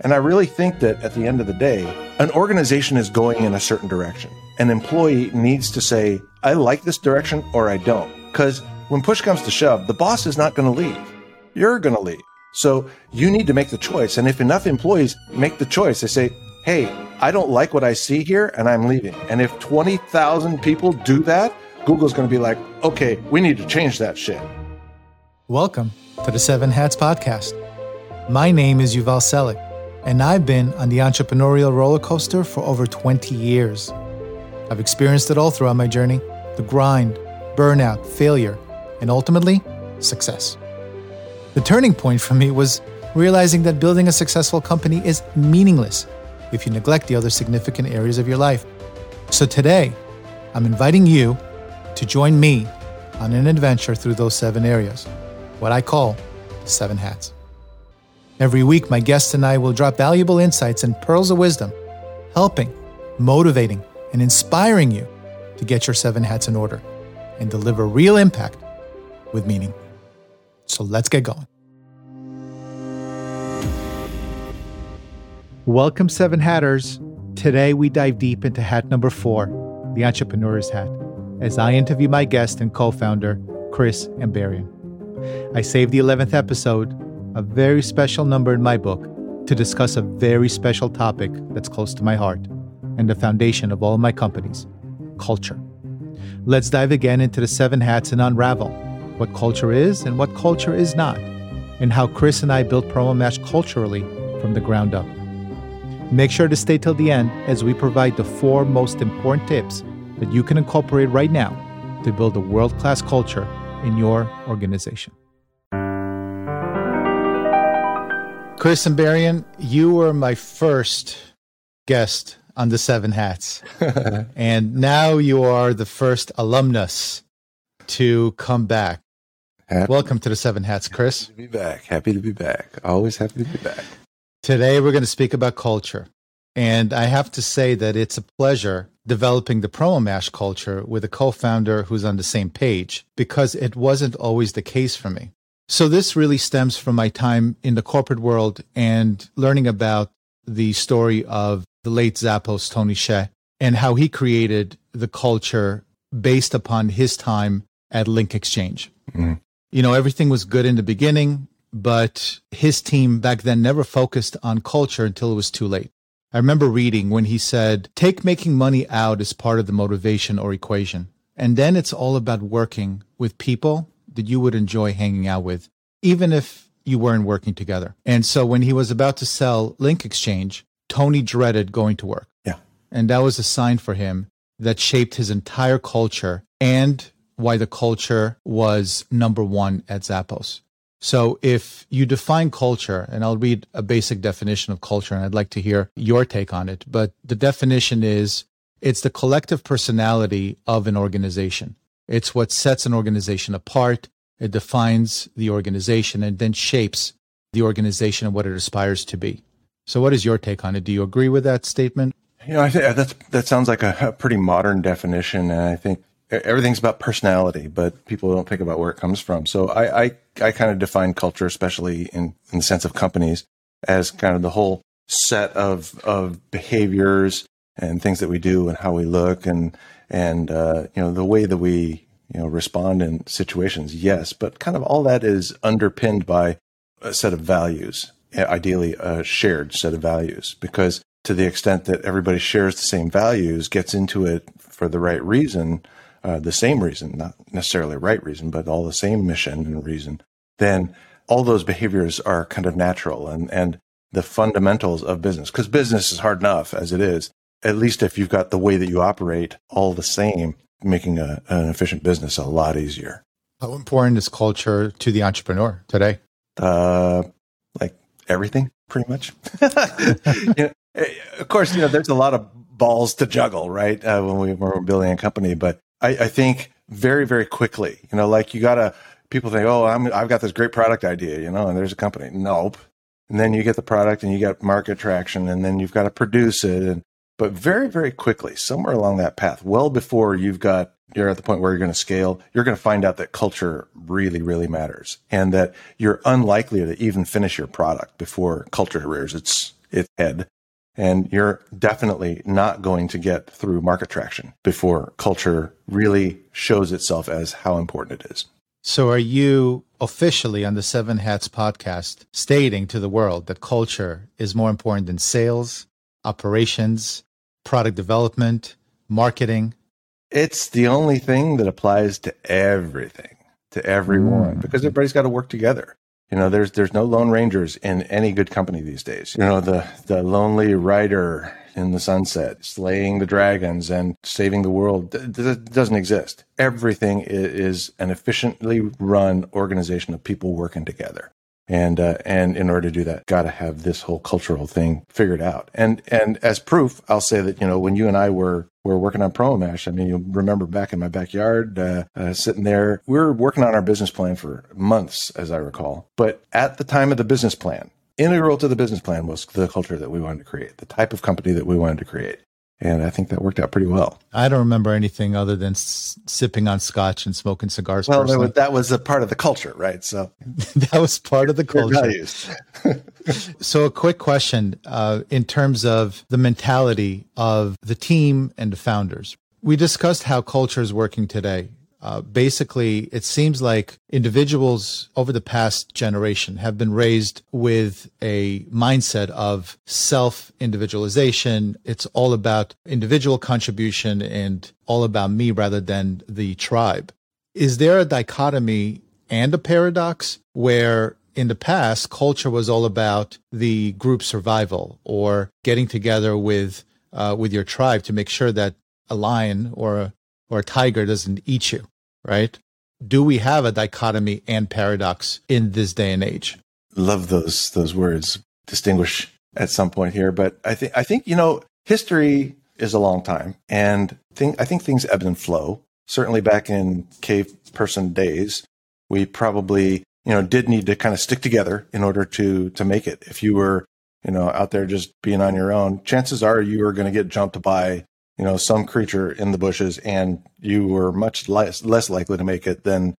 And I really think that at the end of the day, an organization is going in a certain direction. An employee needs to say, I like this direction or I don't. Because when push comes to shove, the boss is not going to leave. You're going to leave. So you need to make the choice. And if enough employees make the choice, they say, hey, I don't like what I see here and I'm leaving. And if 20,000 people do that, Google's going to be like, okay, we need to change that shit. Welcome to the Seven Hats Podcast. My name is Yuval Selik, and I've been on the entrepreneurial roller coaster for over 20 years. I've experienced it all throughout my journey the grind, burnout, failure, and ultimately, success. The turning point for me was realizing that building a successful company is meaningless if you neglect the other significant areas of your life. So today, I'm inviting you to join me on an adventure through those seven areas, what I call seven hats. Every week, my guests and I will drop valuable insights and pearls of wisdom, helping, motivating, and inspiring you to get your seven hats in order and deliver real impact with meaning. So let's get going. Welcome, Seven Hatters. Today, we dive deep into hat number four, the entrepreneur's hat, as I interview my guest and co founder, Chris Ambarian. I saved the 11th episode, a very special number in my book, to discuss a very special topic that's close to my heart and the foundation of all my companies culture. Let's dive again into the seven hats and unravel what culture is and what culture is not, and how Chris and I built Promomash culturally from the ground up. Make sure to stay till the end as we provide the four most important tips that you can incorporate right now to build a world class culture in your organization. Chris Ambarian, you were my first guest on the Seven Hats. and now you are the first alumnus to come back. Happy, Welcome to the Seven Hats, Chris. to be back. Happy to be back. Always happy to be back. Today, we're going to speak about culture. And I have to say that it's a pleasure developing the Promomash culture with a co founder who's on the same page because it wasn't always the case for me. So, this really stems from my time in the corporate world and learning about the story of the late Zappos, Tony Hsieh, and how he created the culture based upon his time at LinkExchange. Mm. You know, everything was good in the beginning but his team back then never focused on culture until it was too late. I remember reading when he said, take making money out as part of the motivation or equation. And then it's all about working with people that you would enjoy hanging out with, even if you weren't working together. And so when he was about to sell LinkExchange, Tony dreaded going to work. Yeah. And that was a sign for him that shaped his entire culture and why the culture was number one at Zappos. So if you define culture, and I'll read a basic definition of culture, and I'd like to hear your take on it, but the definition is it's the collective personality of an organization. It's what sets an organization apart. It defines the organization and then shapes the organization and what it aspires to be. So, what is your take on it? Do you agree with that statement? You know, I think uh, that's that sounds like a, a pretty modern definition, and I think everything's about personality, but people don't think about where it comes from. So I, I, I kind of define culture, especially in, in the sense of companies, as kind of the whole set of, of behaviors and things that we do and how we look and, and, uh, you know, the way that we, you know, respond in situations. Yes. But kind of all that is underpinned by a set of values, ideally a shared set of values, because to the extent that everybody shares the same values, gets into it for the right reason, uh, the same reason, not necessarily right reason, but all the same mission and reason, then all those behaviors are kind of natural and, and the fundamentals of business. Because business is hard enough as it is. At least if you've got the way that you operate all the same, making a, an efficient business a lot easier. How important is culture to the entrepreneur today? Uh, like everything, pretty much. you know, eh, of course, you know, there's a lot of balls to juggle, right? Uh, when we were building a company, but I, I think very, very quickly, you know, like you gotta, people think, oh, I'm, I've got this great product idea, you know, and there's a company. Nope. And then you get the product and you get market traction and then you've got to produce it. And, but very, very quickly, somewhere along that path, well before you've got, you're at the point where you're going to scale, you're going to find out that culture really, really matters and that you're unlikely to even finish your product before culture rears its, its head. And you're definitely not going to get through market traction before culture really shows itself as how important it is. So, are you officially on the Seven Hats podcast stating to the world that culture is more important than sales, operations, product development, marketing? It's the only thing that applies to everything, to everyone, mm. because everybody's got to work together. You know, there's there's no lone rangers in any good company these days. You know, the the lonely rider in the sunset, slaying the dragons and saving the world that doesn't exist. Everything is an efficiently run organization of people working together. And uh, and in order to do that, got to have this whole cultural thing figured out. And and as proof, I'll say that you know when you and I were were working on PromoMash. I mean, you remember back in my backyard, uh, uh, sitting there. We were working on our business plan for months, as I recall. But at the time of the business plan, integral to the business plan was the culture that we wanted to create, the type of company that we wanted to create. And I think that worked out pretty well. I don't remember anything other than s- sipping on scotch and smoking cigars. Well, that was, that was, a part of the culture, right? So that was part of the culture. so, a quick question uh, in terms of the mentality of the team and the founders. We discussed how culture is working today. Uh, basically, it seems like individuals over the past generation have been raised with a mindset of self individualization. It's all about individual contribution and all about me rather than the tribe. Is there a dichotomy and a paradox where in the past, culture was all about the group survival or getting together with uh, with your tribe to make sure that a lion or a, or a tiger doesn't eat you right? Do we have a dichotomy and paradox in this day and age? Love those those words. Distinguish at some point here, but I think I think you know history is a long time, and think I think things ebb and flow. Certainly, back in cave person days, we probably you know did need to kind of stick together in order to to make it. If you were you know out there just being on your own, chances are you were going to get jumped by you know, some creature in the bushes and you were much less, less likely to make it than,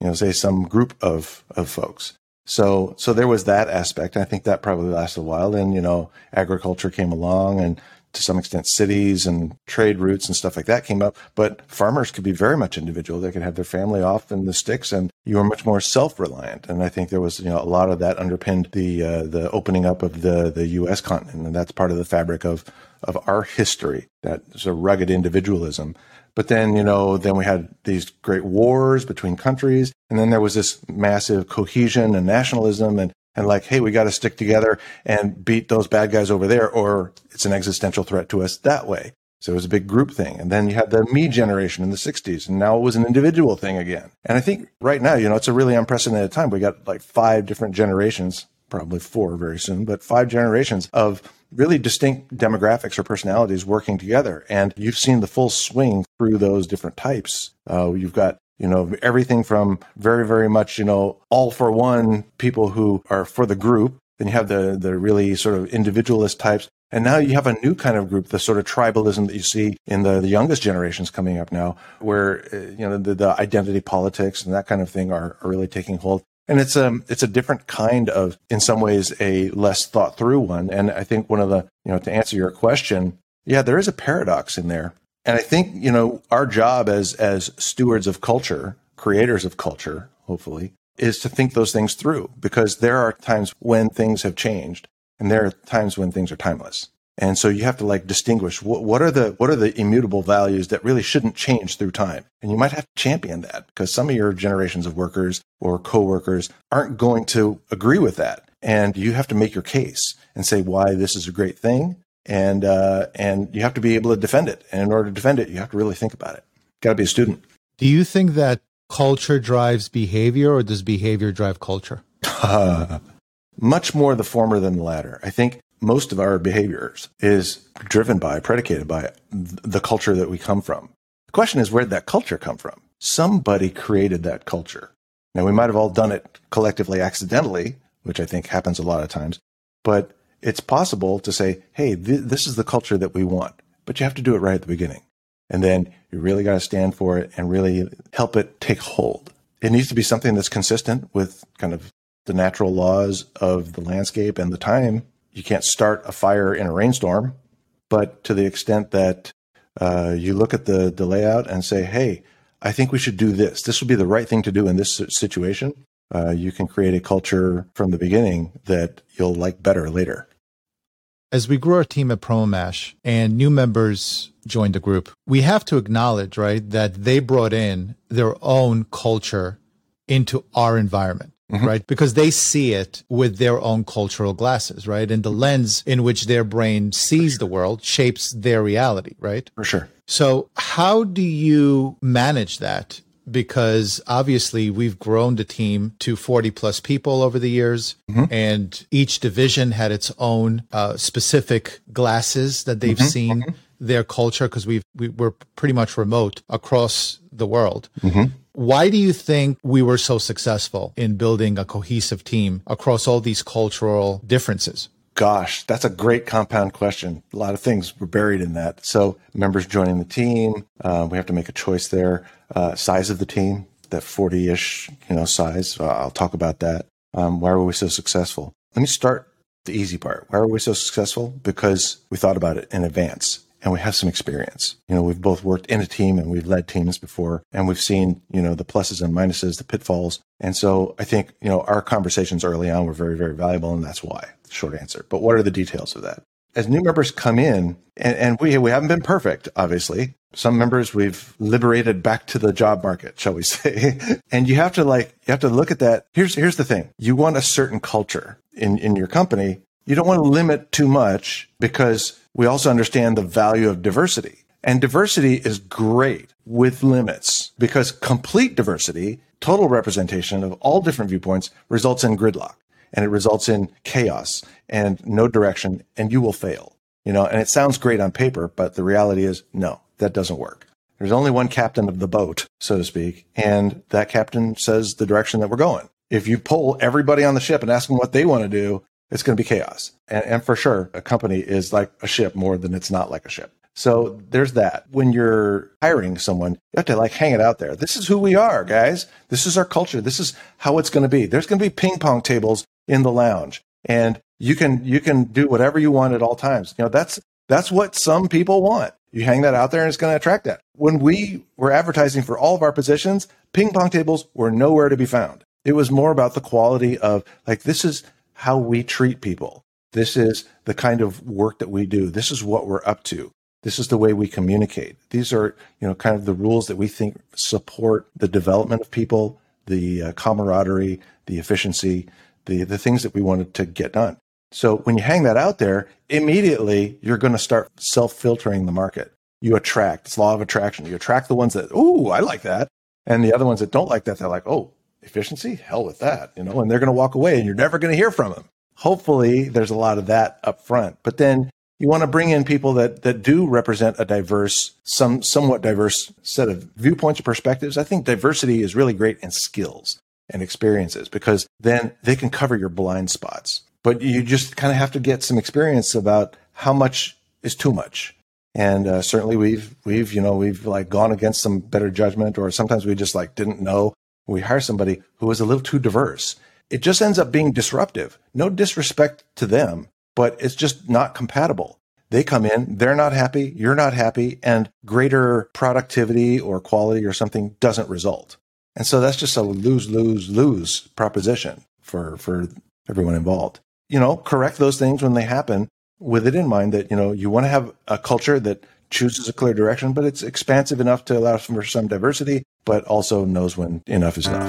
you know, say some group of, of folks. So, so there was that aspect. I think that probably lasted a while. Then, you know, agriculture came along and to some extent cities and trade routes and stuff like that came up. But farmers could be very much individual. They could have their family off in the sticks and you were much more self-reliant. And I think there was, you know, a lot of that underpinned the, uh, the opening up of the, the U.S. continent. And that's part of the fabric of, of our history, that sort of rugged individualism. But then, you know, then we had these great wars between countries. And then there was this massive cohesion and nationalism and, and like, hey, we got to stick together and beat those bad guys over there, or it's an existential threat to us that way. So it was a big group thing. And then you had the me generation in the 60s, and now it was an individual thing again. And I think right now, you know, it's a really unprecedented time. We got like five different generations, probably four very soon, but five generations of really distinct demographics or personalities working together. And you've seen the full swing through those different types. Uh, you've got you know everything from very very much you know all for one people who are for the group then you have the the really sort of individualist types and now you have a new kind of group the sort of tribalism that you see in the, the youngest generations coming up now where uh, you know the, the identity politics and that kind of thing are, are really taking hold and it's a um, it's a different kind of, in some ways, a less thought through one. And I think one of the, you know, to answer your question, yeah, there is a paradox in there. And I think, you know, our job as as stewards of culture, creators of culture, hopefully, is to think those things through because there are times when things have changed and there are times when things are timeless. And so you have to like distinguish what, what, are the what are the immutable values that really shouldn't change through time. And you might have to champion that because some of your generations of workers or coworkers aren't going to agree with that. And you have to make your case and say why this is a great thing. And uh, and you have to be able to defend it. And in order to defend it, you have to really think about it. Got to be a student. Do you think that culture drives behavior, or does behavior drive culture? much more the former than the latter. I think most of our behaviors is driven by, predicated by the culture that we come from. The question is, where did that culture come from? Somebody created that culture. Now, we might have all done it collectively accidentally, which I think happens a lot of times, but it's possible to say, hey, th- this is the culture that we want, but you have to do it right at the beginning. And then you really got to stand for it and really help it take hold. It needs to be something that's consistent with kind of the natural laws of the landscape and the time you can't start a fire in a rainstorm, but to the extent that uh, you look at the, the layout and say, hey, I think we should do this. This would be the right thing to do in this situation. Uh, you can create a culture from the beginning that you'll like better later. As we grew our team at PromoMash and new members joined the group, we have to acknowledge, right, that they brought in their own culture into our environment. Mm-hmm. right? Because they see it with their own cultural glasses, right? And the lens in which their brain sees the world shapes their reality, right? For sure. So, how do you manage that? Because obviously, we've grown the team to 40 plus people over the years, mm-hmm. and each division had its own uh, specific glasses that they've mm-hmm. seen mm-hmm. their culture because we've we, we're pretty much remote across the world. Why do you think we were so successful in building a cohesive team across all these cultural differences? Gosh, that's a great compound question. A lot of things were buried in that. So, members joining the team, uh, we have to make a choice there. Uh, size of the team, that 40 ish, you know, size. Uh, I'll talk about that. Um, why were we so successful? Let me start the easy part. Why were we so successful? Because we thought about it in advance and we have some experience. You know, we've both worked in a team and we've led teams before and we've seen, you know, the pluses and minuses, the pitfalls. And so I think, you know, our conversations early on were very, very valuable and that's why. Short answer. But what are the details of that? As new members come in, and, and we we haven't been perfect, obviously. Some members we've liberated back to the job market, shall we say. and you have to like you have to look at that. Here's here's the thing. You want a certain culture in, in your company. You don't want to limit too much because we also understand the value of diversity. And diversity is great with limits because complete diversity, total representation of all different viewpoints results in gridlock and it results in chaos and no direction and you will fail. You know, and it sounds great on paper, but the reality is no, that doesn't work. There's only one captain of the boat, so to speak, and that captain says the direction that we're going. If you pull everybody on the ship and ask them what they want to do, it's going to be chaos. And, and for sure, a company is like a ship more than it's not like a ship. So there's that. When you're hiring someone, you have to like hang it out there. This is who we are, guys. This is our culture. This is how it's going to be. There's going to be ping pong tables in the lounge and you can, you can do whatever you want at all times. You know, that's, that's what some people want. You hang that out there and it's going to attract that. When we were advertising for all of our positions, ping pong tables were nowhere to be found. It was more about the quality of like, this is, how we treat people. This is the kind of work that we do. This is what we're up to. This is the way we communicate. These are, you know, kind of the rules that we think support the development of people, the uh, camaraderie, the efficiency, the the things that we wanted to get done. So when you hang that out there, immediately you're going to start self-filtering the market. You attract. It's law of attraction. You attract the ones that, "Ooh, I like that." And the other ones that don't like that, they're like, "Oh, efficiency? Hell with that, you know, and they're going to walk away and you're never going to hear from them. Hopefully there's a lot of that up front, but then you want to bring in people that, that do represent a diverse, some somewhat diverse set of viewpoints or perspectives. I think diversity is really great in skills and experiences because then they can cover your blind spots. But you just kind of have to get some experience about how much is too much. And uh, certainly we've we've you know we've like gone against some better judgment, or sometimes we just like didn't know we hire somebody who is a little too diverse, it just ends up being disruptive. No disrespect to them, but it's just not compatible. They come in, they're not happy, you're not happy, and greater productivity or quality or something doesn't result. And so that's just a lose, lose, lose proposition for, for everyone involved. You know, correct those things when they happen with it in mind that, you know, you want to have a culture that chooses a clear direction, but it's expansive enough to allow for some diversity, but also knows when enough is enough.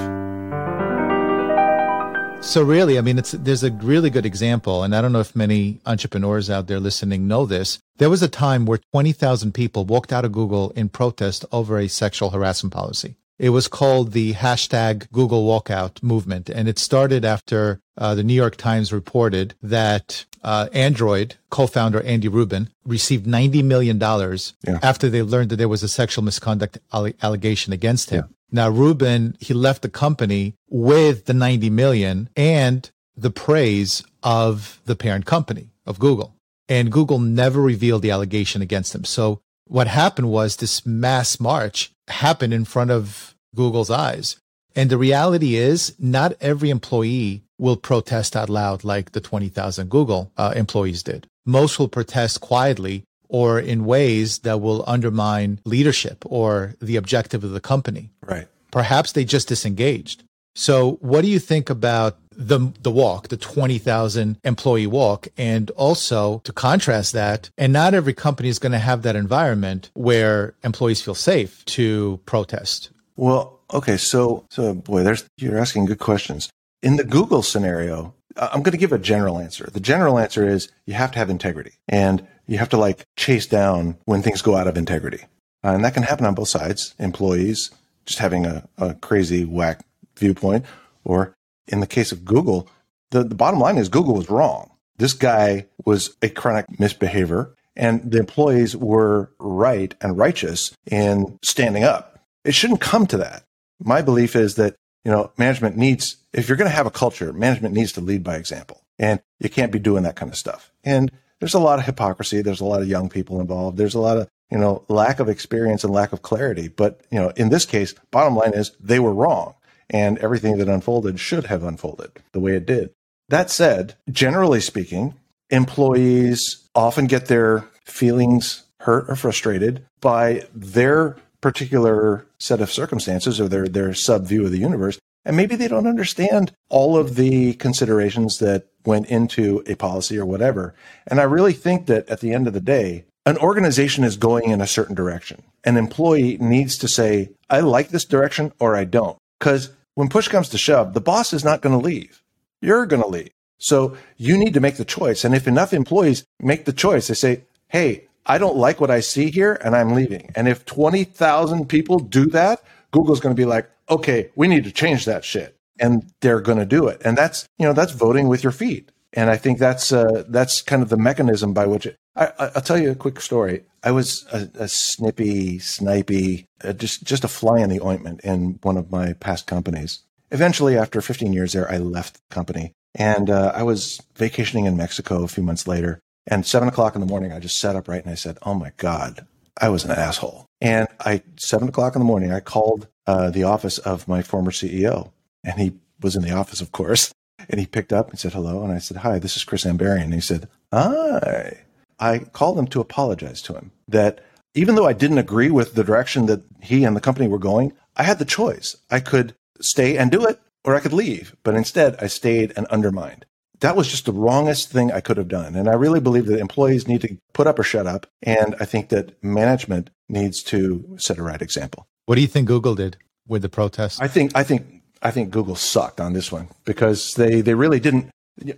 So really, I mean, it's there's a really good example, and I don't know if many entrepreneurs out there listening know this. There was a time where 20,000 people walked out of Google in protest over a sexual harassment policy. It was called the hashtag Google Walkout movement, and it started after uh, the New York Times reported that uh, Android co-founder Andy Rubin received $90 million yeah. after they learned that there was a sexual misconduct allegation against him. Yeah. Now, Rubin, he left the company with the 90 million and the praise of the parent company of Google. And Google never revealed the allegation against him. So what happened was this mass march happened in front of Google's eyes. And the reality is, not every employee will protest out loud like the 20,000 Google uh, employees did. Most will protest quietly or in ways that will undermine leadership or the objective of the company. Right. Perhaps they just disengaged. So, what do you think about the the walk, the 20,000 employee walk and also to contrast that and not every company is going to have that environment where employees feel safe to protest. Well, okay, so so boy, there's you're asking good questions. In the Google scenario, I'm going to give a general answer. The general answer is you have to have integrity and you have to like chase down when things go out of integrity. Uh, and that can happen on both sides, employees just having a, a crazy whack viewpoint or in the case of Google, the, the bottom line is Google was wrong. This guy was a chronic misbehavior, and the employees were right and righteous in standing up. It shouldn't come to that. My belief is that, you know, management needs, if you're going to have a culture, management needs to lead by example. And you can't be doing that kind of stuff. And there's a lot of hypocrisy. There's a lot of young people involved. There's a lot of, you know, lack of experience and lack of clarity. But, you know, in this case, bottom line is they were wrong and everything that unfolded should have unfolded the way it did. That said, generally speaking, employees often get their feelings hurt or frustrated by their particular set of circumstances or their, their sub view of the universe. And maybe they don't understand all of the considerations that went into a policy or whatever. And I really think that at the end of the day, an organization is going in a certain direction. An employee needs to say, I like this direction or I don't. Because when push comes to shove, the boss is not going to leave. You're going to leave. So you need to make the choice. And if enough employees make the choice, they say, Hey, I don't like what I see here and I'm leaving. And if 20,000 people do that, Google's going to be like, okay, we need to change that shit. And they're going to do it. And that's, you know, that's voting with your feet. And I think that's, uh, that's kind of the mechanism by which it, I, will tell you a quick story. I was a, a snippy, snipey, uh, just just a fly in the ointment in one of my past companies. Eventually, after 15 years there, I left the company, and uh, I was vacationing in Mexico a few months later. And seven o'clock in the morning, I just sat upright and I said, "Oh my God, I was an asshole." And I seven o'clock in the morning, I called uh, the office of my former CEO, and he was in the office, of course. And he picked up and said hello, and I said, "Hi, this is Chris Ambarian." And he said, "Hi." I called him to apologize to him that even though I didn't agree with the direction that he and the company were going, I had the choice. I could stay and do it or I could leave. But instead, I stayed and undermined. That was just the wrongest thing I could have done. And I really believe that employees need to put up or shut up. And I think that management needs to set a right example. What do you think Google did with the protest? I think, I think, I think Google sucked on this one because they, they really didn't.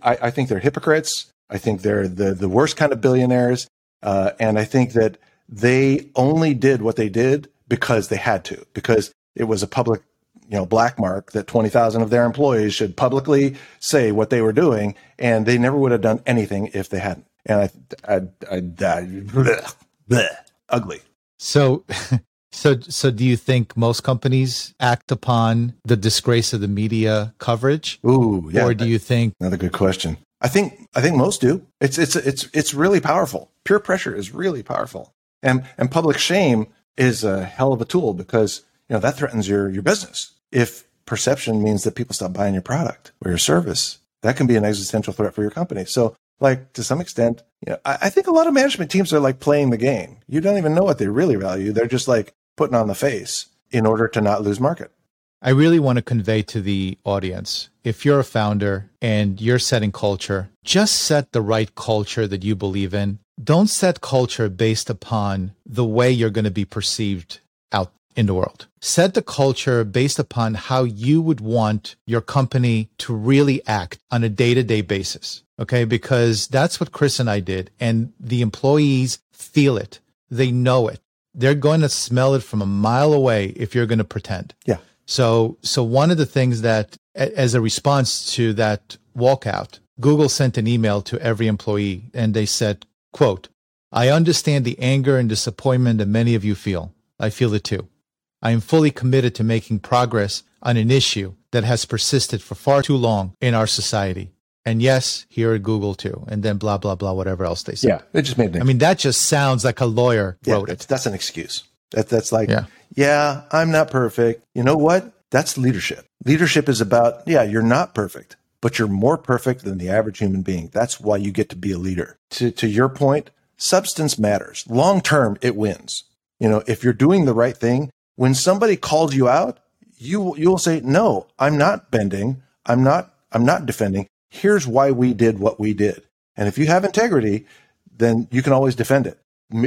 I, I think they're hypocrites. I think they're the, the worst kind of billionaires. Uh, and I think that they only did what they did because they had to, because it was a public, you know, black mark that 20,000 of their employees should publicly say what they were doing. And they never would have done anything if they hadn't. And I, I, I, I bleh, bleh, ugly. So, so, so do you think most companies act upon the disgrace of the media coverage? Ooh, yeah. Or do you think another good question? I think I think most do. It's it's it's it's really powerful. Peer pressure is really powerful, and and public shame is a hell of a tool because you know that threatens your your business. If perception means that people stop buying your product or your service, that can be an existential threat for your company. So, like to some extent, you know, I, I think a lot of management teams are like playing the game. You don't even know what they really value. They're just like putting on the face in order to not lose market. I really want to convey to the audience if you're a founder and you're setting culture, just set the right culture that you believe in. Don't set culture based upon the way you're going to be perceived out in the world. Set the culture based upon how you would want your company to really act on a day to day basis. Okay. Because that's what Chris and I did. And the employees feel it. They know it. They're going to smell it from a mile away if you're going to pretend. Yeah. So, so one of the things that, as a response to that walkout, Google sent an email to every employee and they said, quote, I understand the anger and disappointment that many of you feel. I feel it too. I am fully committed to making progress on an issue that has persisted for far too long in our society. And yes, here at Google too. And then blah, blah, blah, whatever else they say. Yeah, it just made me I mean, that just sounds like a lawyer yeah, wrote it. That's an excuse. That, that's like, yeah. yeah, I'm not perfect. You know what? That's leadership. Leadership is about, yeah, you're not perfect, but you're more perfect than the average human being. That's why you get to be a leader. To, to your point, substance matters. Long term, it wins. You know, if you're doing the right thing, when somebody calls you out, you you will say, "No, I'm not bending. I'm not I'm not defending. Here's why we did what we did." And if you have integrity, then you can always defend it.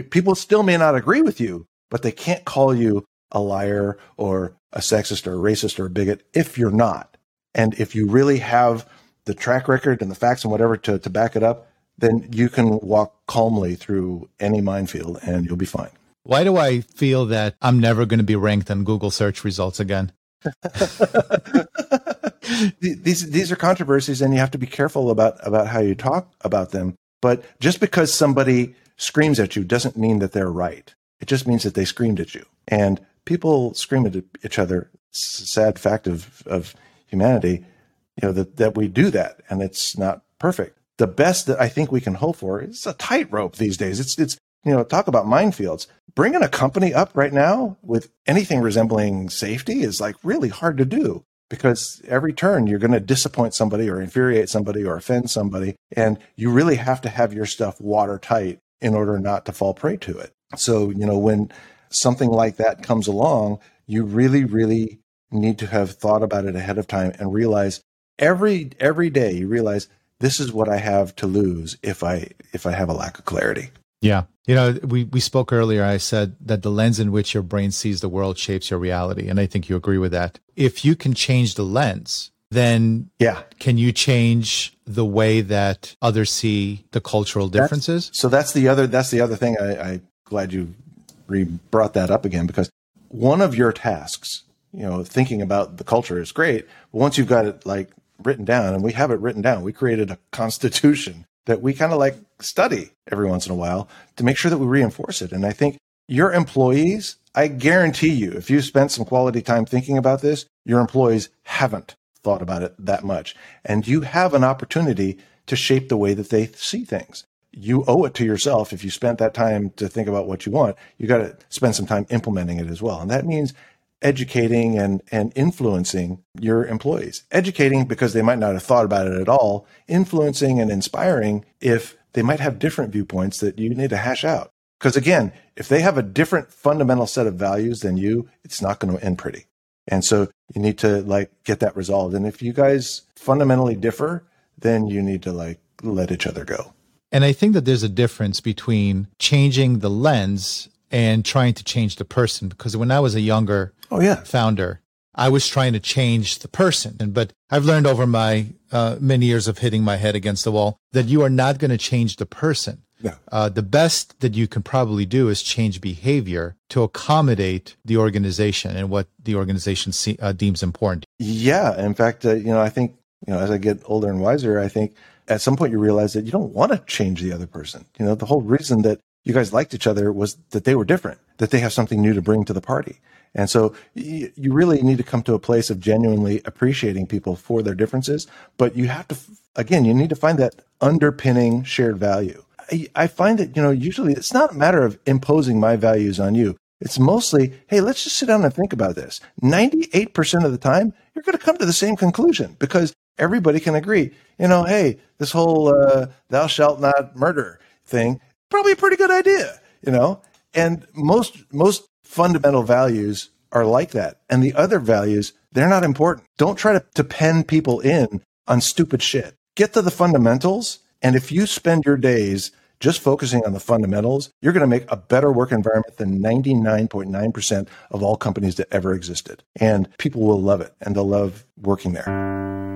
People still may not agree with you, but they can't call you a liar or a sexist or a racist or a bigot if you're not. And if you really have the track record and the facts and whatever to, to back it up, then you can walk calmly through any minefield and you'll be fine. Why do I feel that I'm never going to be ranked on Google search results again? these these are controversies and you have to be careful about about how you talk about them. But just because somebody screams at you doesn't mean that they're right. It just means that they screamed at you. And people scream at each other. sad fact of, of humanity, you know, that, that we do that and it's not perfect. The best that I think we can hope for is a tightrope these days. It's, it's, you know, talk about minefields. Bringing a company up right now with anything resembling safety is like really hard to do because every turn you're going to disappoint somebody or infuriate somebody or offend somebody. And you really have to have your stuff watertight in order not to fall prey to it. So, you know, when something like that comes along, you really, really need to have thought about it ahead of time and realize every every day you realize this is what I have to lose if I if I have a lack of clarity. Yeah. You know, we, we spoke earlier. I said that the lens in which your brain sees the world shapes your reality. And I think you agree with that. If you can change the lens, then yeah, can you change the way that others see the cultural differences? That's, so that's the other that's the other thing. I, I glad you re brought that up again because one of your tasks, you know, thinking about the culture is great. But once you've got it like written down, and we have it written down, we created a constitution that we kind of like study every once in a while to make sure that we reinforce it. And I think your employees, I guarantee you, if you spent some quality time thinking about this, your employees haven't thought about it that much. And you have an opportunity to shape the way that they see things. You owe it to yourself. If you spent that time to think about what you want, you got to spend some time implementing it as well. And that means educating and, and influencing your employees. Educating because they might not have thought about it at all, influencing and inspiring if they might have different viewpoints that you need to hash out. Because again, if they have a different fundamental set of values than you, it's not going to end pretty. And so you need to like get that resolved. And if you guys fundamentally differ, then you need to like let each other go. And I think that there's a difference between changing the lens and trying to change the person. Because when I was a younger oh, yeah. founder, I was trying to change the person. And, But I've learned over my uh, many years of hitting my head against the wall that you are not going to change the person. No. Uh, the best that you can probably do is change behavior to accommodate the organization and what the organization see, uh, deems important. Yeah. In fact, uh, you know, I think, you know, as I get older and wiser, I think at some point you realize that you don't want to change the other person. You know, the whole reason that you guys liked each other was that they were different, that they have something new to bring to the party. And so you really need to come to a place of genuinely appreciating people for their differences. But you have to, again, you need to find that underpinning shared value. I, I find that, you know, usually it's not a matter of imposing my values on you. It's mostly, hey, let's just sit down and think about this. 98% of the time, you're going to come to the same conclusion because everybody can agree, you know, hey, this whole uh, thou shalt not murder thing, probably a pretty good idea, you know? And most, most fundamental values are like that. And the other values, they're not important. Don't try to, to pen people in on stupid shit. Get to the fundamentals. And if you spend your days just focusing on the fundamentals, you're going to make a better work environment than 99.9% of all companies that ever existed. And people will love it and they'll love working there.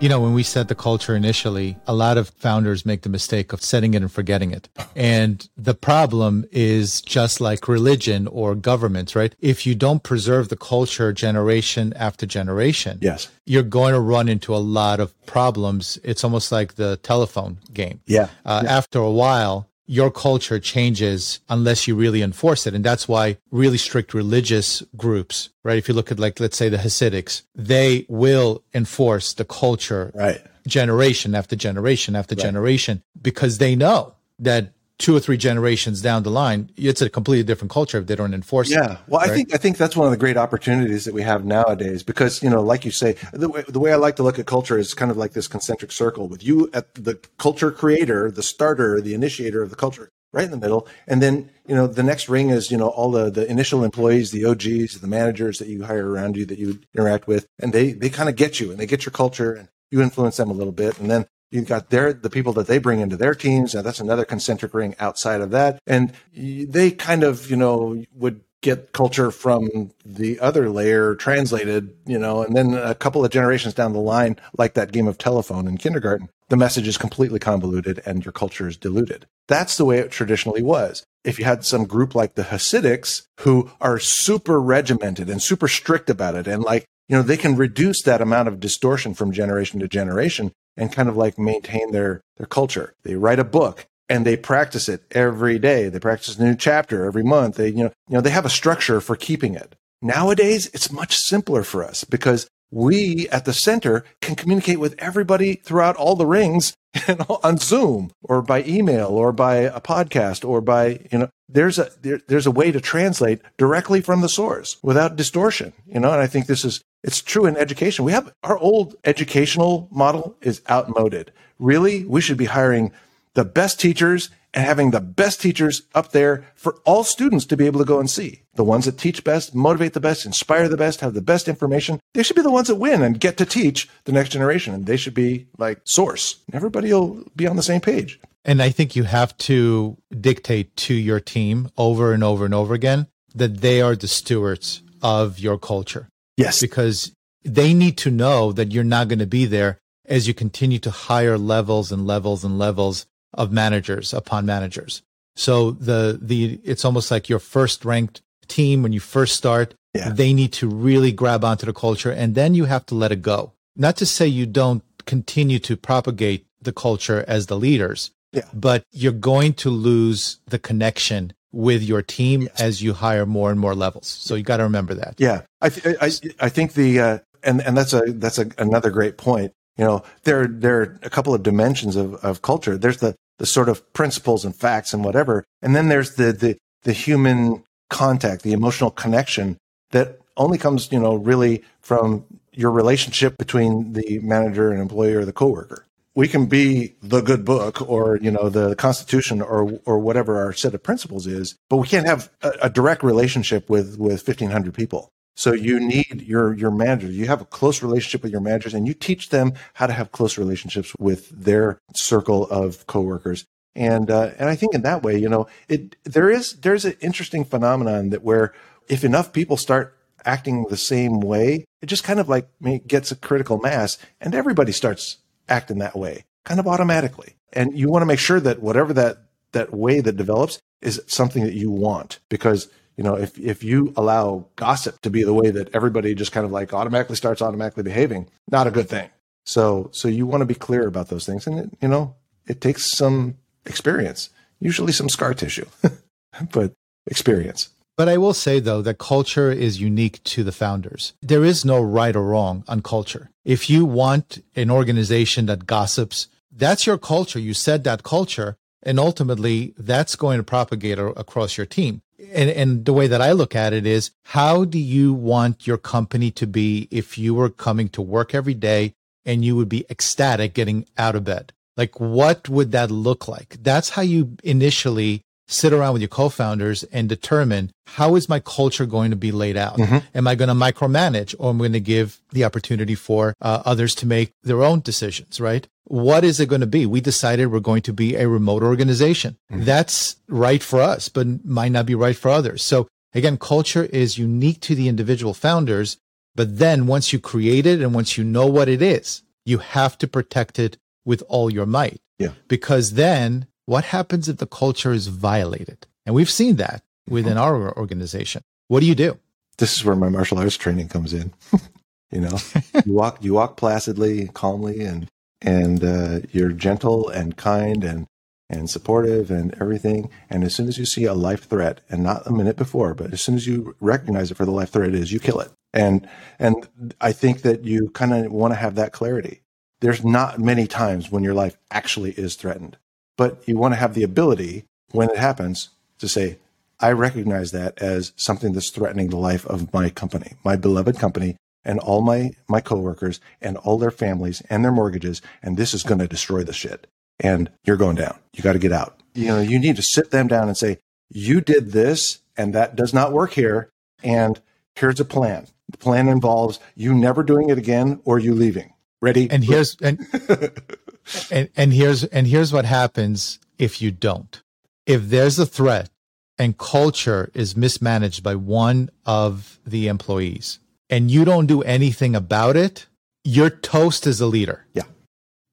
You know, when we set the culture initially, a lot of founders make the mistake of setting it and forgetting it. And the problem is just like religion or governments, right? If you don't preserve the culture generation after generation, yes, you're going to run into a lot of problems. It's almost like the telephone game. Yeah. Uh, yeah. After a while, your culture changes unless you really enforce it. And that's why really strict religious groups, right? If you look at like, let's say the Hasidics, they will enforce the culture right. generation after generation after right. generation because they know that two or three generations down the line, it's a completely different culture if they don't enforce yeah. it. Yeah. Well, right? I think I think that's one of the great opportunities that we have nowadays because you know, like you say, the way, the way I like to look at culture is kind of like this concentric circle with you at the culture creator, the starter, the initiator of the culture, right in the middle, and then you know the next ring is you know all the the initial employees, the OGs, the managers that you hire around you that you interact with, and they they kind of get you and they get your culture and you influence them a little bit, and then You've got their the people that they bring into their teams. Now that's another concentric ring outside of that, and they kind of you know would get culture from the other layer translated, you know, and then a couple of generations down the line, like that game of telephone in kindergarten, the message is completely convoluted and your culture is diluted. That's the way it traditionally was. If you had some group like the Hasidics who are super regimented and super strict about it and like, you know, they can reduce that amount of distortion from generation to generation and kind of like maintain their their culture. They write a book and they practice it every day. They practice a new chapter every month. They you know you know they have a structure for keeping it. Nowadays, it's much simpler for us because we at the center can communicate with everybody throughout all the rings know, on Zoom or by email or by a podcast or by you know there's a there, there's a way to translate directly from the source without distortion you know and I think this is it's true in education. We have our old educational model is outmoded. Really, we should be hiring the best teachers and having the best teachers up there for all students to be able to go and see. The ones that teach best, motivate the best, inspire the best, have the best information. They should be the ones that win and get to teach the next generation. And they should be like source. Everybody will be on the same page. And I think you have to dictate to your team over and over and over again that they are the stewards of your culture. Yes. Because they need to know that you're not going to be there as you continue to hire levels and levels and levels of managers upon managers. So the the it's almost like your first ranked team when you first start, yeah. they need to really grab onto the culture and then you have to let it go. Not to say you don't continue to propagate the culture as the leaders, yeah. but you're going to lose the connection with your team yes. as you hire more and more levels. So you got to remember that. Yeah, I th- I, I think the uh, and and that's a that's a, another great point. You know, there there are a couple of dimensions of, of culture. There's the the sort of principles and facts and whatever, and then there's the the the human contact, the emotional connection that only comes you know really from your relationship between the manager and employee or the coworker we can be the good book or you know the constitution or or whatever our set of principles is but we can't have a, a, direct relationship with with 1500 people. So you need your your manager you have a close relationship with your managers and you teach them how to have close relationships with their circle of coworkers. And uh, and i think in that way you know it there is there's an interesting phenomenon that where if enough people start acting the same way it just kind of like gets a critical mass and everybody starts act in that way kind of automatically. And you want to make sure that whatever that, that way that develops is something that you want. Because you know if if you allow gossip to be the way that everybody just kind of like automatically starts automatically behaving not a good thing. So so you want to be clear about those things. And it, you know it takes some experience usually some scar tissue but experience but I will say, though, that culture is unique to the founders. There is no right or wrong on culture. If you want an organization that gossips, that's your culture. You said that culture, and ultimately that's going to propagate across your team. And, and the way that I look at it is, how do you want your company to be if you were coming to work every day and you would be ecstatic getting out of bed? Like, what would that look like? That's how you initially sit around with your co-founders and determine how is my culture going to be laid out? Mm-hmm. Am I going to micromanage or am I going to give the opportunity for uh, others to make their own decisions, right? What is it going to be? We decided we're going to be a remote organization. Mm-hmm. That's right for us, but might not be right for others. So again, culture is unique to the individual founders. But then once you create it and once you know what it is, you have to protect it with all your might. Yeah. Because then what happens if the culture is violated? And we've seen that within mm-hmm. our organization. What do you do? This is where my martial arts training comes in. you know, you walk you walk placidly, calmly, and and uh, you're gentle and kind and and supportive and everything. And as soon as you see a life threat, and not a minute before, but as soon as you recognize it for the life threat it is, you kill it. And and I think that you kind of want to have that clarity. There's not many times when your life actually is threatened but you want to have the ability when it happens to say, I recognize that as something that's threatening the life of my company, my beloved company, and all my, my coworkers and all their families and their mortgages. And this is going to destroy the shit. And you're going down. You got to get out. You know, you need to sit them down and say, you did this and that does not work here. And here's a plan. The plan involves you never doing it again or you leaving. Ready? And here's and, and and here's and here's what happens if you don't. If there's a threat and culture is mismanaged by one of the employees and you don't do anything about it, you're toast as a leader. Yeah.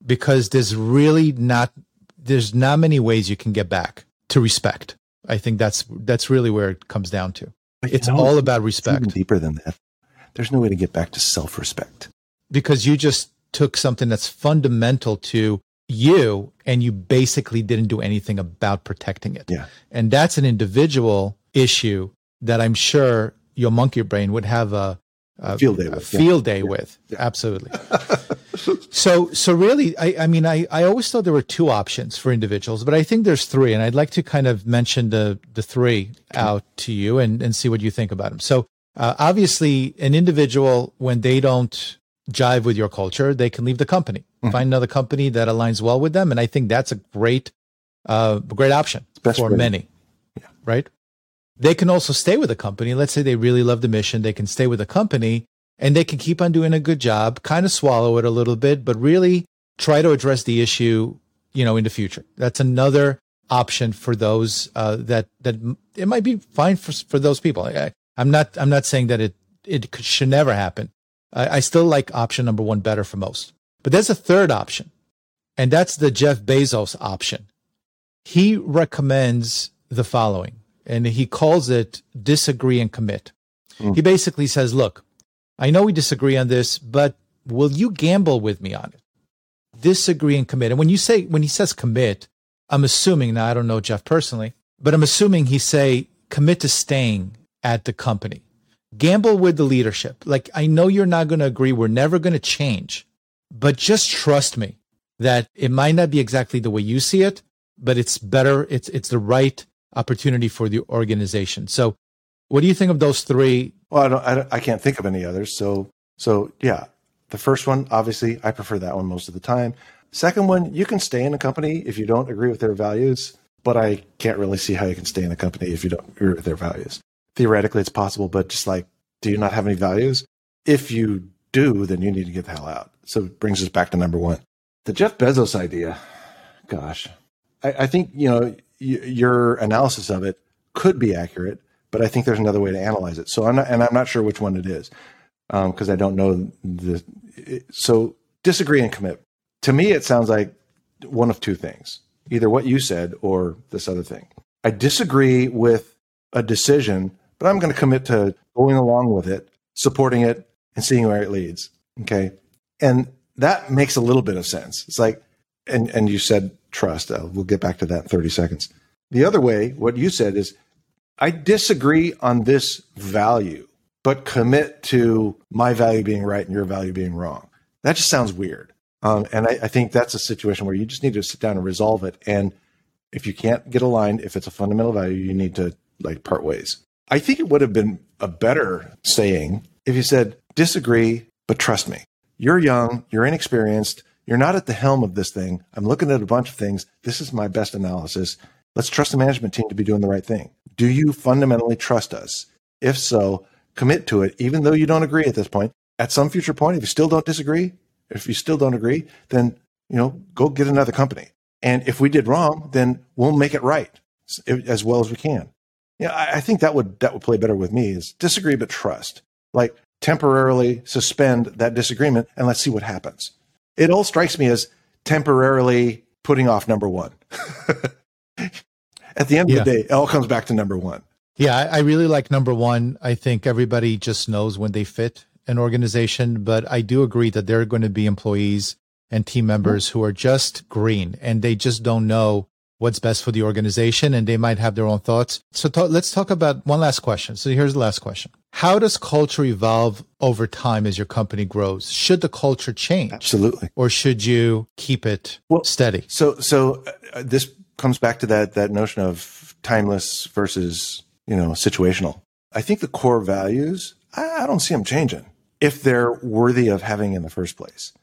Because there's really not there's not many ways you can get back to respect. I think that's that's really where it comes down to. It's all about respect. deeper than that. There's no way to get back to self-respect. Because you just took something that's fundamental to you and you basically didn't do anything about protecting it. Yeah. And that's an individual issue that I'm sure your monkey brain would have a, a field day with. Field day yeah. with. Yeah. Absolutely. so so really I, I mean I, I always thought there were two options for individuals, but I think there's three. And I'd like to kind of mention the the three out to you and, and see what you think about them. So uh, obviously an individual when they don't jive with your culture, they can leave the company, mm-hmm. find another company that aligns well with them. And I think that's a great, uh, great option for many, yeah. right? They can also stay with the company. Let's say they really love the mission. They can stay with the company and they can keep on doing a good job, kind of swallow it a little bit, but really try to address the issue, you know, in the future. That's another option for those, uh, that, that it might be fine for, for those people. I, I'm not, I'm not saying that it, it should never happen, I, I still like option number one better for most. But there's a third option, and that's the Jeff Bezos option. He recommends the following, and he calls it disagree and commit. Mm. He basically says, look, I know we disagree on this, but will you gamble with me on it? Disagree and commit. And when you say, when he says commit, I'm assuming, now I don't know Jeff personally, but I'm assuming he say commit to staying at the company gamble with the leadership. Like, I know you're not going to agree. We're never going to change, but just trust me that it might not be exactly the way you see it, but it's better. It's, it's the right opportunity for the organization. So what do you think of those three? Well, I don't, I, don't, I can't think of any others. So, so yeah, the first one, obviously I prefer that one most of the time. Second one, you can stay in a company if you don't agree with their values, but I can't really see how you can stay in a company if you don't agree with their values theoretically it's possible, but just like, do you not have any values? If you do, then you need to get the hell out. So it brings us back to number one. The Jeff Bezos idea, gosh, I, I think, you know, y- your analysis of it could be accurate, but I think there's another way to analyze it. So I'm not, and I'm not sure which one it is because um, I don't know the. It, so disagree and commit. To me, it sounds like one of two things: either what you said or this other thing. I disagree with a decision but I'm going to commit to going along with it, supporting it, and seeing where it leads. Okay. And that makes a little bit of sense. It's like, and, and you said trust. Uh, we'll get back to that in 30 seconds. The other way, what you said is, I disagree on this value, but commit to my value being right and your value being wrong. That just sounds weird. Um, and I, I think that's a situation where you just need to sit down and resolve it. And if you can't get aligned, if it's a fundamental value, you need to like part ways. I think it would have been a better saying if you said, disagree, but trust me. You're young, you're inexperienced, you're not at the helm of this thing. I'm looking at a bunch of things. This is my best analysis. Let's trust the management team to be doing the right thing. Do you fundamentally trust us? If so, commit to it, even though you don't agree at this point. At some future point, if you still don't disagree, if you still don't agree, then, you know, go get another company. And if we did wrong, then we'll make it right as well as we can. Yeah, I, I think that would that would play better with me is disagree but trust. Like temporarily suspend that disagreement and let's see what happens. It all strikes me as temporarily putting off number one. At the end yeah. of the day, it all comes back to number one. Yeah, I, I really like number one. I think everybody just knows when they fit an organization, but I do agree that there are going to be employees and team mm-hmm. members who are just green and they just don't know what's best for the organization and they might have their own thoughts. So let's talk about one last question. So here's the last question. How does culture evolve over time as your company grows? Should the culture change? Absolutely. Or should you keep it well, steady? So, so uh, this comes back to that that notion of timeless versus you know situational. I think the core values I, I don't see them changing if they're worthy of having in the first place.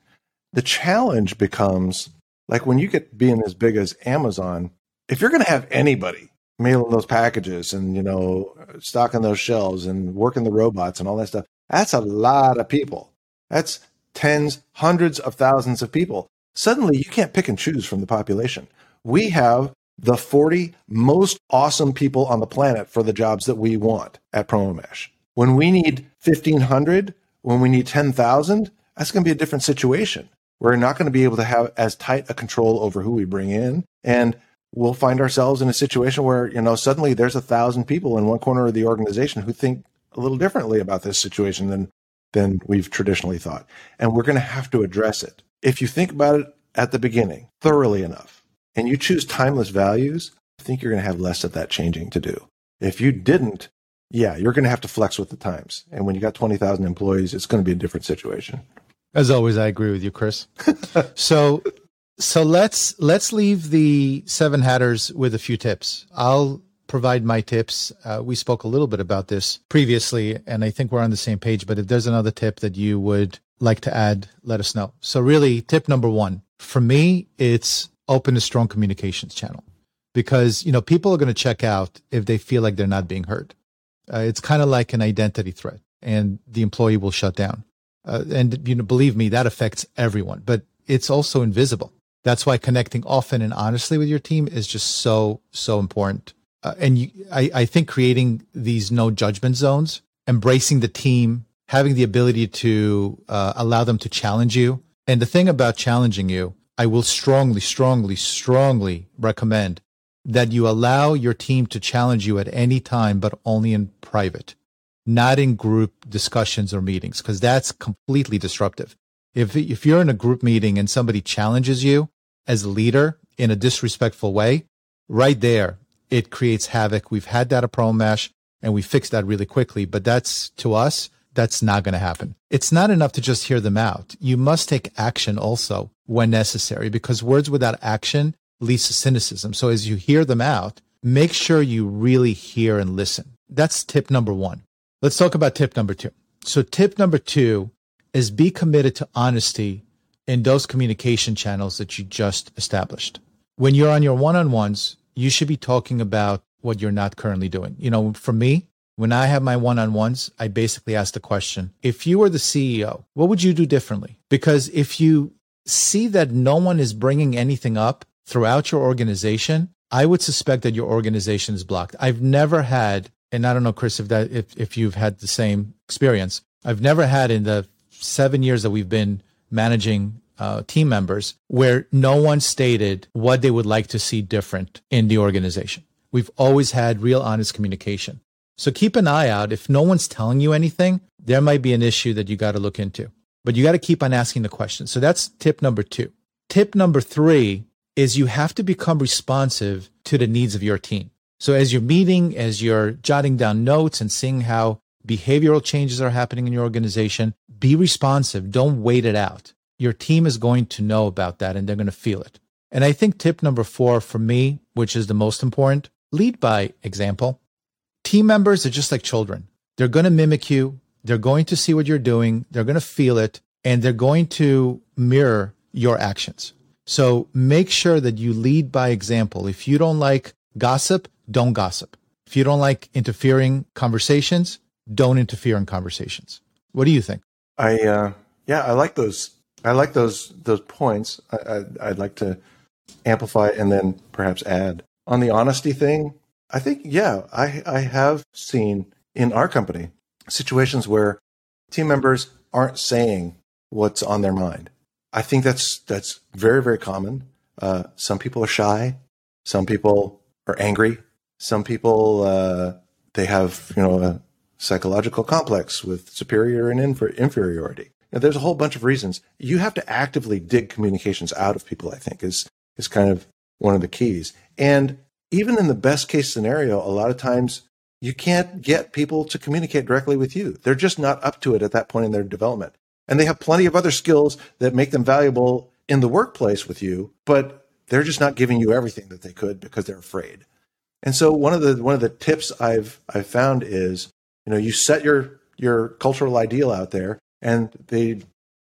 The challenge becomes like when you get being as big as Amazon, if you're going to have anybody mailing those packages and you know stocking those shelves and working the robots and all that stuff, that's a lot of people. That's tens, hundreds of thousands of people. Suddenly, you can't pick and choose from the population. We have the 40 most awesome people on the planet for the jobs that we want at PromoMash. When we need 1,500, when we need 10,000, that's going to be a different situation. We're not going to be able to have as tight a control over who we bring in. And we'll find ourselves in a situation where, you know, suddenly there's a thousand people in one corner of the organization who think a little differently about this situation than, than we've traditionally thought. And we're going to have to address it. If you think about it at the beginning thoroughly enough and you choose timeless values, I think you're going to have less of that changing to do. If you didn't, yeah, you're going to have to flex with the times. And when you got 20,000 employees, it's going to be a different situation. As always, I agree with you, Chris. so, so let's let's leave the seven hatters with a few tips. I'll provide my tips. Uh, we spoke a little bit about this previously, and I think we're on the same page. But if there's another tip that you would like to add, let us know. So, really, tip number one for me, it's open a strong communications channel because you know people are going to check out if they feel like they're not being heard. Uh, it's kind of like an identity threat, and the employee will shut down. Uh, and you know, believe me, that affects everyone, but it's also invisible. That's why connecting often and honestly with your team is just so, so important. Uh, and you, I, I think creating these no judgment zones, embracing the team, having the ability to uh, allow them to challenge you. And the thing about challenging you, I will strongly, strongly, strongly recommend that you allow your team to challenge you at any time, but only in private not in group discussions or meetings, because that's completely disruptive. If, if you're in a group meeting and somebody challenges you as a leader in a disrespectful way, right there, it creates havoc. We've had that at PromoMash and we fixed that really quickly, but that's to us, that's not going to happen. It's not enough to just hear them out. You must take action also when necessary because words without action leads to cynicism. So as you hear them out, make sure you really hear and listen. That's tip number one. Let's talk about tip number two. So, tip number two is be committed to honesty in those communication channels that you just established. When you're on your one on ones, you should be talking about what you're not currently doing. You know, for me, when I have my one on ones, I basically ask the question if you were the CEO, what would you do differently? Because if you see that no one is bringing anything up throughout your organization, I would suspect that your organization is blocked. I've never had and I don't know, Chris, if that if if you've had the same experience. I've never had in the seven years that we've been managing uh, team members where no one stated what they would like to see different in the organization. We've always had real honest communication. So keep an eye out. If no one's telling you anything, there might be an issue that you got to look into. But you got to keep on asking the questions. So that's tip number two. Tip number three is you have to become responsive to the needs of your team. So as you're meeting, as you're jotting down notes and seeing how behavioral changes are happening in your organization, be responsive. Don't wait it out. Your team is going to know about that and they're going to feel it. And I think tip number four for me, which is the most important, lead by example. Team members are just like children. They're going to mimic you. They're going to see what you're doing. They're going to feel it and they're going to mirror your actions. So make sure that you lead by example. If you don't like gossip, don't gossip. If you don't like interfering conversations, don't interfere in conversations. What do you think? I uh, yeah, I like those. I like those those points. I, I, would like to amplify and then perhaps add on the honesty thing. I think yeah, I I have seen in our company situations where team members aren't saying what's on their mind. I think that's that's very very common. Uh, some people are shy. Some people are angry. Some people uh, they have you know a psychological complex with superior and infer- inferiority. Now, there's a whole bunch of reasons. You have to actively dig communications out of people. I think is is kind of one of the keys. And even in the best case scenario, a lot of times you can't get people to communicate directly with you. They're just not up to it at that point in their development. And they have plenty of other skills that make them valuable in the workplace with you, but they're just not giving you everything that they could because they're afraid. And so one of the one of the tips I've I've found is, you know, you set your your cultural ideal out there and they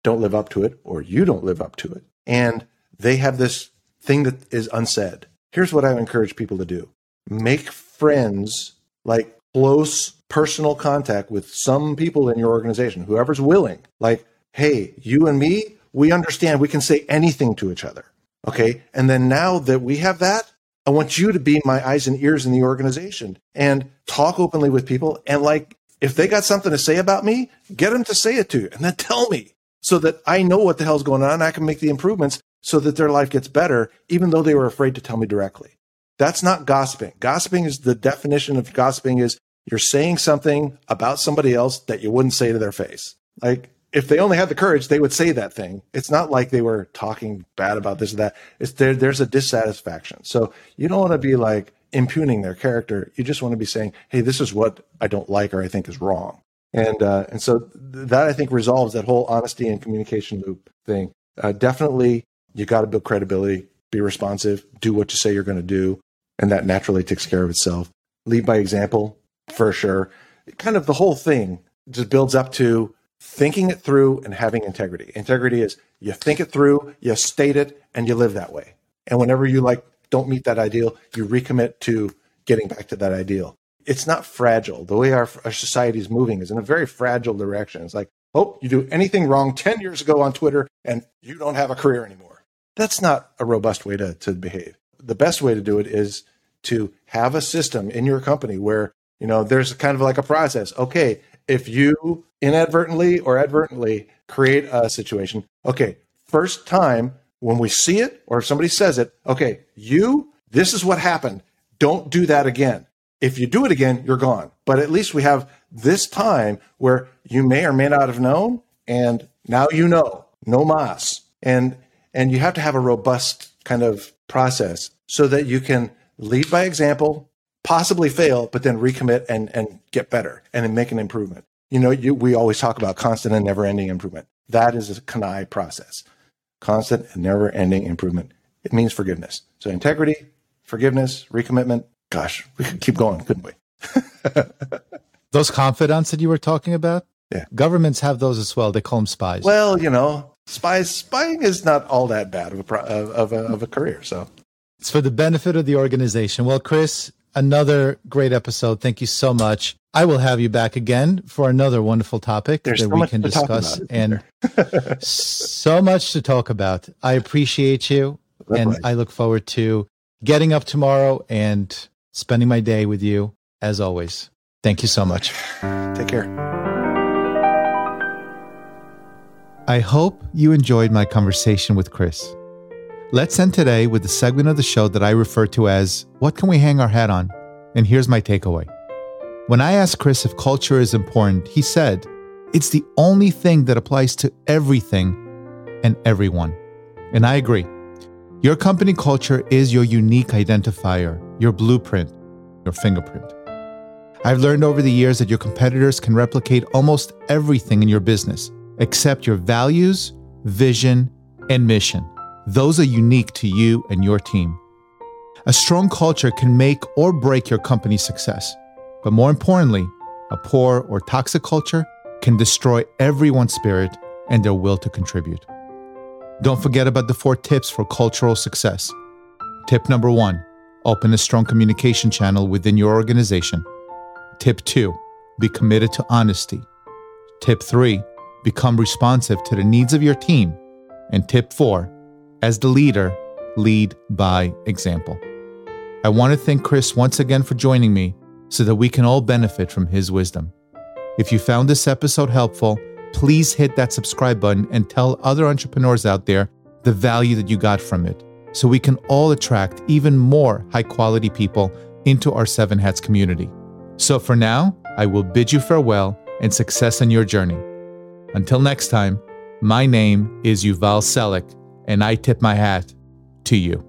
don't live up to it or you don't live up to it. And they have this thing that is unsaid. Here's what I encourage people to do. Make friends like close personal contact with some people in your organization, whoever's willing. Like, hey, you and me, we understand we can say anything to each other. Okay. And then now that we have that, I want you to be my eyes and ears in the organization and talk openly with people. And like, if they got something to say about me, get them to say it to you and then tell me so that I know what the hell's going on. I can make the improvements so that their life gets better, even though they were afraid to tell me directly. That's not gossiping. Gossiping is the definition of gossiping is you're saying something about somebody else that you wouldn't say to their face. Like if they only had the courage, they would say that thing. It's not like they were talking bad about this or that. It's there, there's a dissatisfaction. So you don't want to be like impugning their character. You just want to be saying, "Hey, this is what I don't like or I think is wrong." And uh, and so that I think resolves that whole honesty and communication loop thing. Uh, definitely, you got to build credibility, be responsive, do what you say you're going to do, and that naturally takes care of itself. Lead by example for sure. Kind of the whole thing just builds up to thinking it through and having integrity. Integrity is you think it through, you state it, and you live that way. And whenever you like don't meet that ideal, you recommit to getting back to that ideal. It's not fragile. The way our, our society is moving is in a very fragile direction. It's like, oh, you do anything wrong 10 years ago on Twitter and you don't have a career anymore. That's not a robust way to, to behave. The best way to do it is to have a system in your company where, you know, there's kind of like a process. Okay, if you inadvertently or advertently create a situation, okay, first time when we see it or if somebody says it, okay, you, this is what happened. Don't do that again. If you do it again, you're gone. But at least we have this time where you may or may not have known, and now you know. No mas. And and you have to have a robust kind of process so that you can lead by example, possibly fail, but then recommit and, and get better and then make an improvement. You know, you, we always talk about constant and never ending improvement. That is a CANI process. Constant and never ending improvement. It means forgiveness. So integrity, forgiveness, recommitment. Gosh, we could keep going, couldn't we? those confidants that you were talking about? Yeah. Governments have those as well. They call them spies. Well, you know, spies, spying is not all that bad of a, of a, of a career. So it's for the benefit of the organization. Well, Chris, another great episode. Thank you so much. I will have you back again for another wonderful topic There's that so we can discuss and so much to talk about. I appreciate you and I look forward to getting up tomorrow and spending my day with you as always. Thank you so much. Take care. I hope you enjoyed my conversation with Chris. Let's end today with the segment of the show that I refer to as What Can We Hang Our Hat On? And here's my takeaway. When I asked Chris if culture is important, he said, It's the only thing that applies to everything and everyone. And I agree. Your company culture is your unique identifier, your blueprint, your fingerprint. I've learned over the years that your competitors can replicate almost everything in your business except your values, vision, and mission. Those are unique to you and your team. A strong culture can make or break your company's success. But more importantly, a poor or toxic culture can destroy everyone's spirit and their will to contribute. Don't forget about the four tips for cultural success. Tip number one open a strong communication channel within your organization. Tip two be committed to honesty. Tip three become responsive to the needs of your team. And tip four as the leader, lead by example. I want to thank Chris once again for joining me so that we can all benefit from his wisdom. If you found this episode helpful, please hit that subscribe button and tell other entrepreneurs out there the value that you got from it so we can all attract even more high quality people into our Seven Hats community. So for now, I will bid you farewell and success on your journey. Until next time, my name is Yuval Selik and I tip my hat to you.